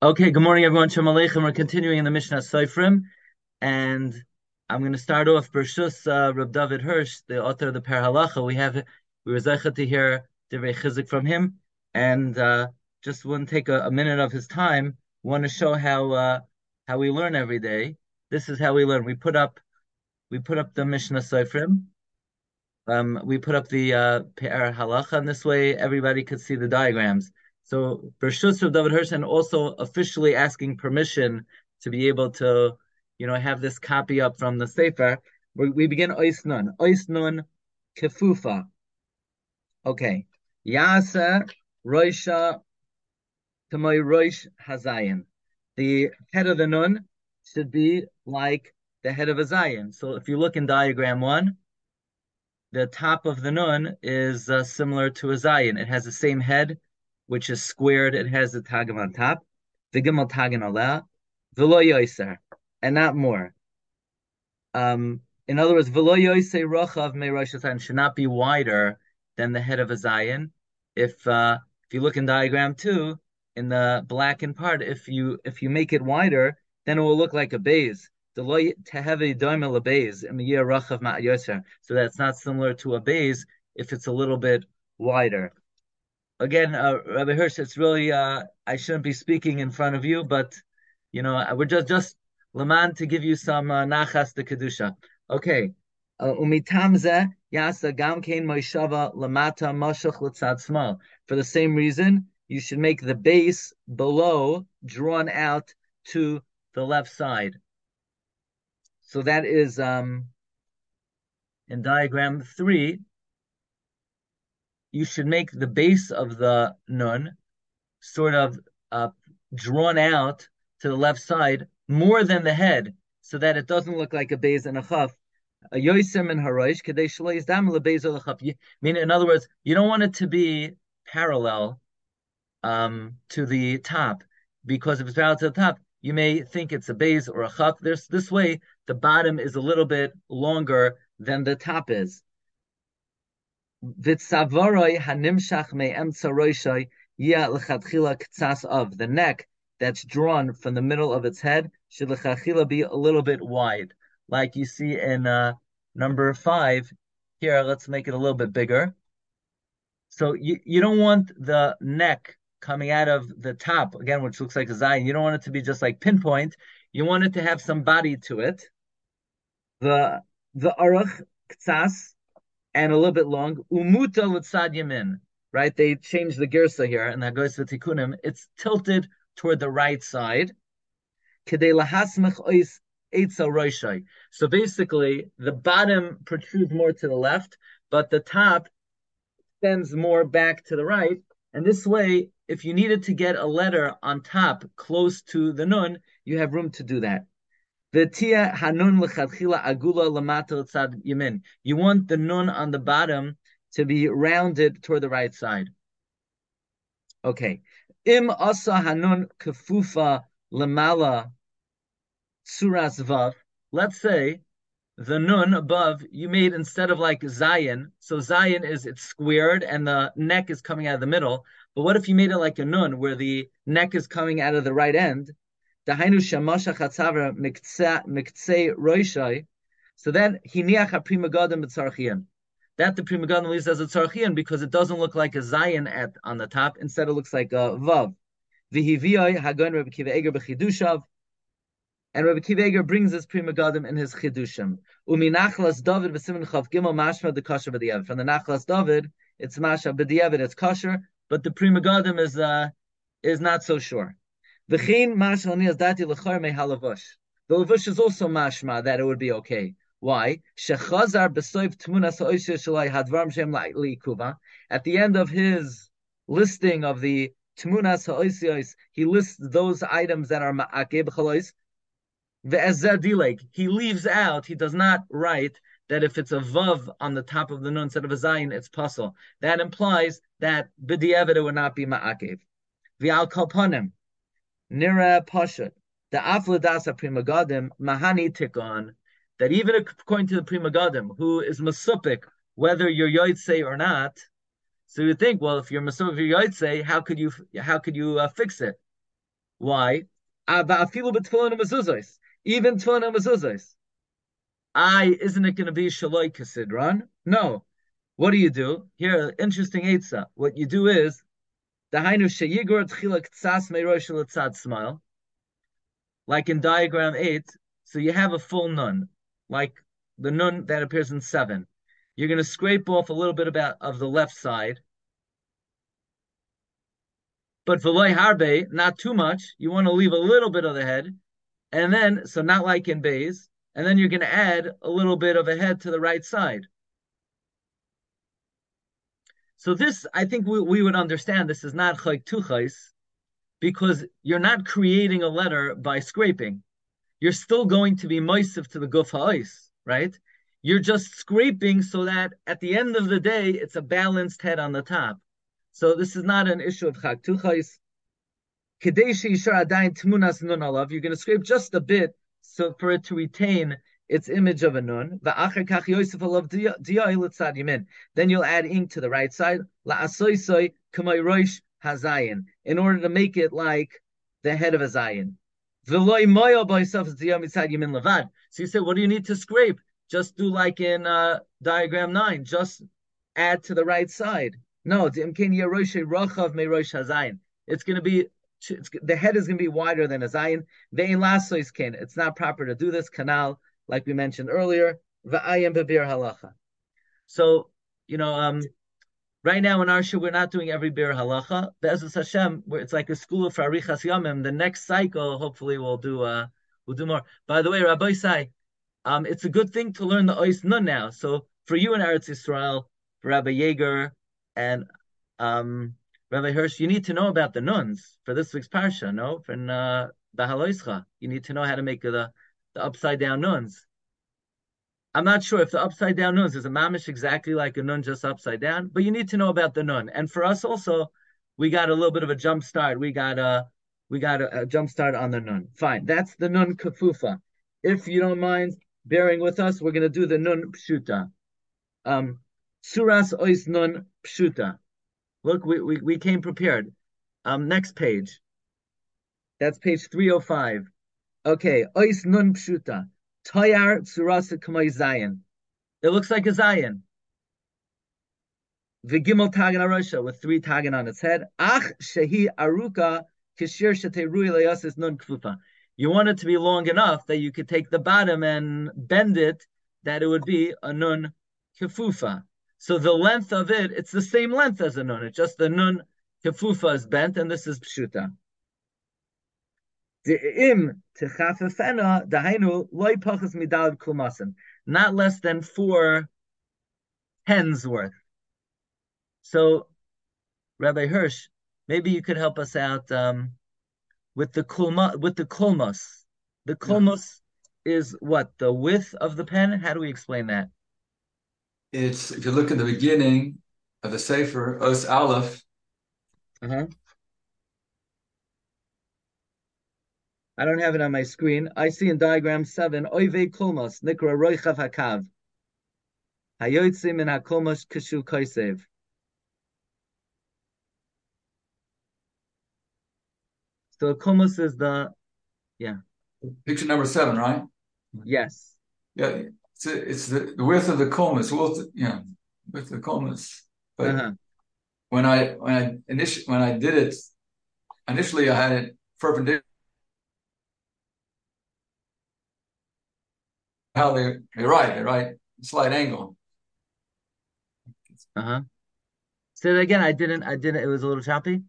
Okay, good morning, everyone. Shalom Aleichem. We're continuing in the Mishnah Seifrim, and I'm going to start off Bershus uh, Reb David Hirsch, the author of the Per Halacha. We have we were zeichet to hear Divrei Chizik from him, and uh, just want to take a, a, minute of his time. Want to show how uh, how we learn every day. This is how we learn. We put up we put up the Mishnah Seifrim. Um, we put up the uh, Per Halacha, and this way everybody could see the diagrams. So Bershus of David Hirsch and also officially asking permission to be able to, you know, have this copy up from the Sefer. We, we begin Ois Nun. Ois Kefufa. Okay. Yasa Roisha Tamoy Roish Hazayin. The head of the Nun should be like the head of a Zayin. So if you look in diagram one, the top of the Nun is uh, similar to a Zayin. It has the same head, which is squared. It has the tagim on top, the gimel tagin aleh, v'lo yoiser, and not more. Um, in other words, v'lo yoiser rochav me rosh should not be wider than the head of a zayin. If uh, if you look in diagram two, in the blackened part, if you if you make it wider, then it will look like a beis. So that's not similar to a beis if it's a little bit wider again, uh, Rabbi Hirsch, it's really uh, I shouldn't be speaking in front of you, but you know we're just just leman to give you some uh, nachas de kedusha. Okay, uh, umitamze yasa gam kein moishava lamata mashach l'tzad small. For the same reason, you should make the base below drawn out to the left side. So that is um, in diagram three you should make the base of the nun sort of uh, drawn out to the left side more than the head, so that it doesn't look like a beis and a chaf. A and dam in other words, you don't want it to be parallel um, to the top, because if it's parallel to the top, you may think it's a beis or a chaf. There's this way, the bottom is a little bit longer than the top is. Vitzavoroi hanimshach me'emtza roishoi yia l'chadchila ktsas of. The neck that's drawn from the middle of its head should l'chadchila be a little bit wide. Like you see in uh, number five. Here, let's make it a little bit bigger. So you, you don't want the neck coming out of the top, again, which looks like a zayin. You don't want it to be just like pinpoint. You want it to have some body to it. The the aruch ktsas and a little bit long. Umuta l'tzad yamin. Right? They changed the girsa here, and that goes to tikkunim. It's tilted toward the right side. Kedei ois roishai. So basically, the bottom protrudes more to the left, but the top extends more back to the right. And this way, if you needed to get a letter on top close to the nun, you have room to do that. The tia hanun lechatchila agula lamata tzad yamin. You want the nun on the bottom to be rounded toward the right side. Okay. Im asa hanun kefufa lamala suras vav. Let's say the nun above you made instead of like zayin. So zayin is it's squared and the neck is coming out of the middle. But what if you made it like a nun where the neck is coming out of the right end? Dahainu shamasha chatzavra miktsei roishai. So then hiniach ha Pri Megadim b'tzarchian. That the Pri Megadim leaves as a tzarchian because it doesn't look like a zayin at on the top. Instead, it looks like a vav. Vihiviyai hagon Rabbi Akiva Eger b'chidushav. And Rabbi Akiva Eger brings this Pri Megadim in his chidushim. Umi nachlas David v'simin chav gimel mashma the kosher b'diavad. From the nachlas David, it's masha b'diavad, it's kosher, but the Pri Megadim is uh, is not so sure. The lavush is also mashma that it would be okay. Why? Shalai. At the end of his listing of the tmunas ha'oisher, he lists those items that are ma'akeh b'chalois. Ve'ezeh He leaves out, he does not write that if it's a vav on the top of the nun instead of a zayin, it's puzzle. That implies that b'di'evet would not be ma'akev. V'al kalpanim. Nira Pashat, the Afladasa Pri Megadim, Mahani Tikon, that even according to the Pri Megadim, who is Masupik, whether you're Yoitse or not, so you think, well, if you're Masupik, you're Yoitse, how could you how could you uh, fix it? Why? Even tefillin and mezuzos. I isn't it going to be shaloi kasidran? No. What do you do? Here, interesting eitzah. What you do is dahainu sheyigor tchila ktsas meirosh letzad smile, like in diagram eight. So you have a full nun, like the nun that appears in seven. You're going to scrape off a little bit about of the left side, but v'loy harbe, not too much. You want to leave a little bit of the head, and then so not like in beis, and then you're going to add a little bit of a head to the right side. So this, I think we, we would understand this is not chayk tuchais, because you're not creating a letter by scraping. You're still going to be moisiv to the guf ha'is, right? You're just scraping so that at the end of the day, it's a balanced head on the top. So this is not an issue of chak tuchais. You're going to scrape just a bit so for it to retain its image of a nun. Then you'll add ink to the right side. In order to make it like the head of a zayin. So you say, what do you need to scrape? Just do like in uh, diagram nine. Just add to the right side. No, it's going to be the head is going to be wider than a zayin. It's not proper to do this canal like we mentioned earlier. Va'ayim bebir halacha. So, you know, um, right now in our shul, we're not doing every bir halacha. Be'ezus Hashem, it's like a school of Arichas Yamim. The next cycle, hopefully, we'll do uh, we'll do more. By the way, Rabbi Sai, um, it's a good thing to learn the Ois Nun now. So for you in Eretz Yisrael, Rabbi Yeager and um, Rabbi Hirsch, you need to know about the nuns for this week's parsha. No, from uh, Bahaloischa, you need to know how to make the the upside down nuns. I'm not sure if the upside down nuns is a mamish exactly like a nun just upside down, but you need to know about the nun. And for us also, we got a little bit of a jump start. We got a we got a, a jump start on the nun. Fine, that's the nun kafufa. If you don't mind bearing with us, we're gonna do the nun pshuta. Um, suras ois nun pshuta. Look, we, we, we came prepared. Um, next page. That's page 305. Okay, ois nun pshuta. Toyar Tsurasa Kamay Zayin. It looks like a Zayin. Vigimel Tagan Arosha with three Tagan on its head. Ach Shehi Aruka Kishir Shaterui Leyasis Nun Kfufa. You want it to be long enough that you could take the bottom and bend it, that it would be a Nun Kefufa. So the length of it, it's the same length as a Nun. It's just the Nun Kefufa is bent, and this is Pshuta. Not less than four hens worth. So, Rabbi Hirsch, maybe you could help us out um, with the kulma, with the kulmos. The kulmos yeah. is what the width of the pen. How do we explain that? It's if you look at the beginning of the Sefer Os Aleph. Uh-huh. I don't have it on my screen. I see in diagram seven, Oive Kulmos, Nikra Roichav Hakav. Hayotzim in Hakulmos Kishu Koisev. So Kulmos is the, yeah. Picture number seven, right? Yes. Yeah, it's, it's the, the width of the Kulmos, width, yeah, width of the Kulmos. But uh-huh. when I when I initially when I did it, initially I had it perpendicular how they they write. They write slight angle. Uh huh. Say that again. I didn't. I didn't. It was a little choppy.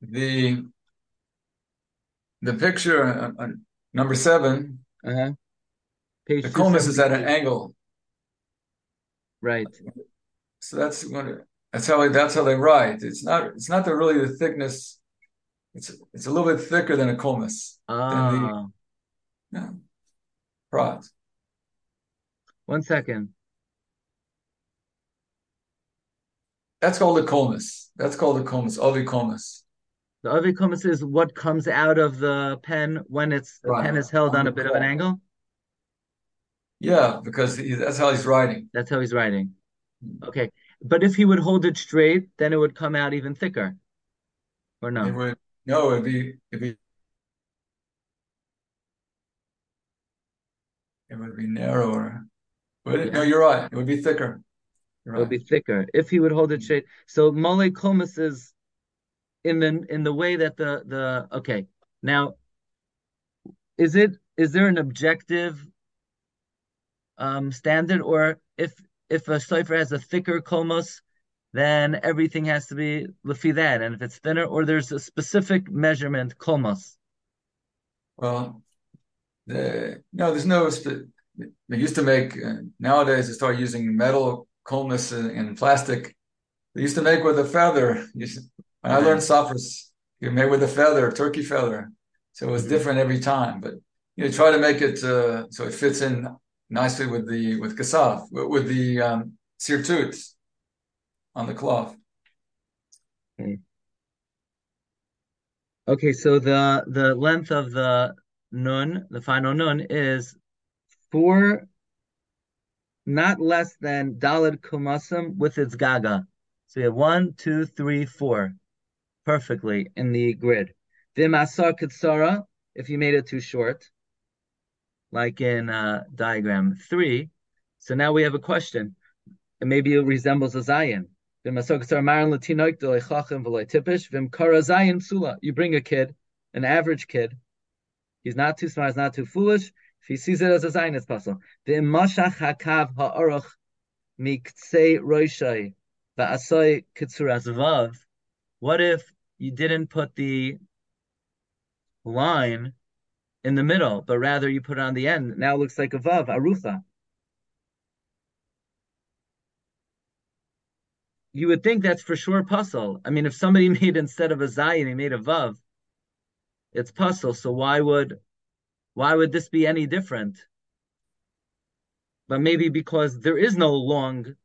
The the picture uh, uh, number seven. Uh huh. the kulmus is at an angle. Right. So that's what. That's how that's how they write. It's not. It's not the really the thickness. It's it's a little bit thicker than a comus. Ah. yeah. Right. One second. That's called a colmus. That's called a colmus, ovicomus. The ovicomus is what comes out of the pen when it's the right. pen is held on, a bit of an angle. Yeah, because he, that's how he's writing. That's how he's writing. Okay, but if he would hold it straight, then it would come out even thicker. Or no? It would. No, it'd be it'd be it would be narrower. But yeah. no, you're right. It would be thicker. Right. It would be thicker if he would hold it straight. So mole komas is in the in the way that the the okay now is it is there an objective um, standard, or if if a cipher has a thicker komos, then everything has to be lefi that, and if it's thinner, or there's a specific measurement komos. Well, the, no, there's no. They used to make uh, nowadays. They start using metal komos and, plastic. They used to make with a feather. when I learned Safras, you made with a feather, turkey feather. So it was mm-hmm. different every time. But you know, try to make it uh, so it fits in nicely with the with kasaf with the um, sirtut on the cloth. Okay. okay, so the the length of the nun, the final nun, is four, not less than dalad kumasam with its gaga. So we have one, two, three, four, perfectly in the grid. Vimasar kitsara, if you made it too short like in uh, diagram three. So now we have a question. And maybe it resembles a Sula. You bring a kid, an average kid. He's not too smart, he's not too foolish. If he sees it as a zayin, it's possible. What if you didn't put the line in the middle, but rather you put it on the end. Now it looks like a vav, arucha. You would think that's for sure puzzle. I mean, if somebody made instead of a zayin, he made a vav, it's puzzle. So why would why would this be any different? But maybe because there is no long,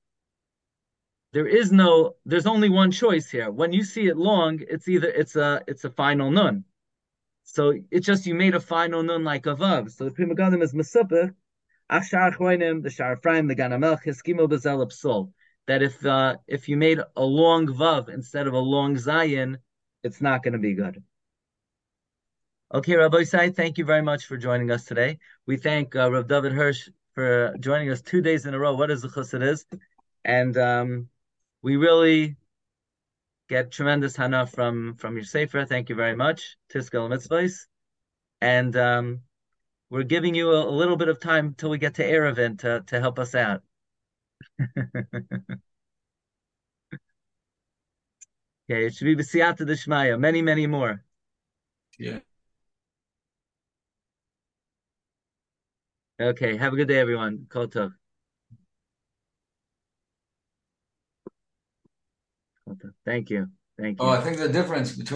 there is no, there's only one choice here. When you see it long, it's either it's a it's a final nun. So it's just you made a final nun like a vav. So the Pri Megadim is mesupach. Achshar chroinim, the Shar the Ganamel, Chiskimo Bezel Psol. That if uh, if you made a long vav instead of a long zayin, it's not going to be good. Okay, Rabbi Isai, thank you very much for joining us today. We thank uh, Rav David Hirsch for joining us two days in a row. What is the chus it is? And um, we really get tremendous hana from from your sefer. Thank you very much, Tiskel Mitzvahs. And um, we're giving you a, a, little bit of time till we get to Erevin to to help us out. Okay, it should be B'siyata Deshmaya, many, many more. Yeah. Okay, have a good day, everyone. Kotov. Thank you. Thank you. Oh, I think the difference between